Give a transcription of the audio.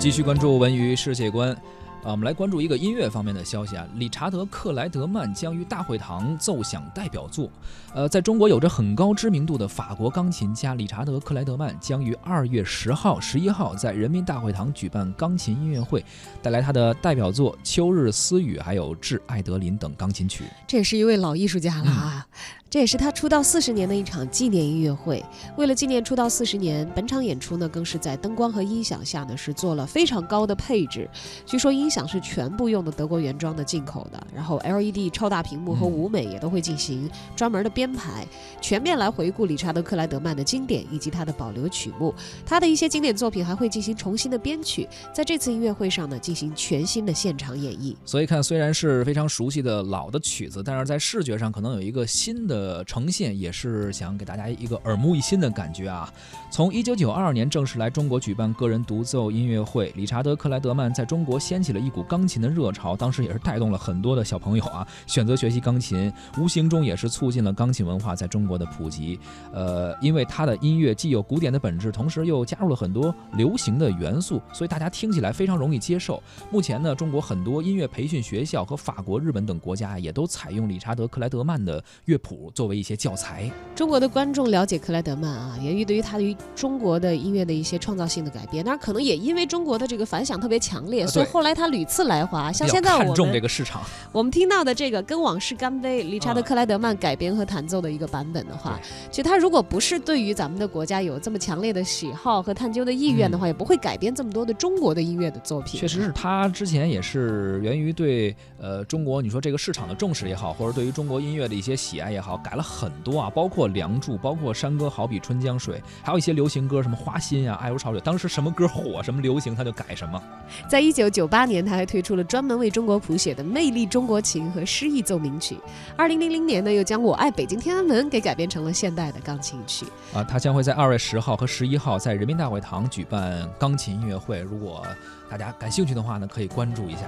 继续关注文娱世界观。啊，我们来关注一个音乐方面的消息啊，理查德·克莱德曼将于大会堂奏响代表作。呃，在中国有着很高知名度的法国钢琴家理查德·克莱德曼将于二月十号、十一号在人民大会堂举办钢琴音乐会，带来他的代表作《秋日私语》还有《致爱德琳》等钢琴曲。这也是一位老艺术家了啊。这也是他出道四十年的一场纪念音乐会。为了纪念出道四十年，本场演出呢，更是在灯光和音响下呢，是做了非常高的配置。据说音响是全部用的德国原装的进口的，然后 LED 超大屏幕和舞美也都会进行专门的编排，全面来回顾理查德克莱德曼的经典以及他的保留曲目。他的一些经典作品还会进行重新的编曲，在这次音乐会上呢，进行全新的现场演绎。所以看，虽然是非常熟悉的老的曲子，但是在视觉上可能有一个新的。呃呈现也是想给大家一个耳目一新的感觉啊！从一九九二年正式来中国举办个人独奏音乐会，理查德·克莱德曼在中国掀起了一股钢琴的热潮，当时也是带动了很多的小朋友啊选择学习钢琴，无形中也是促进了钢琴文化在中国的普及。呃，因为他的音乐既有古典的本质，同时又加入了很多流行的元素，所以大家听起来非常容易接受。目前呢，中国很多音乐培训学校和法国、日本等国家也都采用理查德·克莱德曼的乐谱。作为一些教材，中国的观众了解克莱德曼啊，源于对于他对于中国的音乐的一些创造性的改编。当然，可能也因为中国的这个反响特别强烈，所以后来他屡次来华。像现在我们这个市场，我们听到的这个《跟往事干杯》，理查德克莱德曼改编和弹奏的一个版本的话，其实他如果不是对于咱们的国家有这么强烈的喜好和探究的意愿的话，也不会改编这么多的中国的音乐的作品。确实是他之前也是源于对呃中国你说这个市场的重视也好，或者对于中国音乐的一些喜爱也好。改了很多啊，包括《梁祝》，包括山歌，好比春江水，还有一些流行歌，什么花心啊，爱如潮水。当时什么歌火，什么流行，他就改什么。在一九九八年，他还推出了专门为中国谱写的《魅力中国情》和诗意奏鸣曲。二零零零年呢，又将我爱北京天安门给改编成了现代的钢琴曲。啊，他将会在二月十号和十一号在人民大会堂举办钢琴音乐会。如果大家感兴趣的话呢，可以关注一下。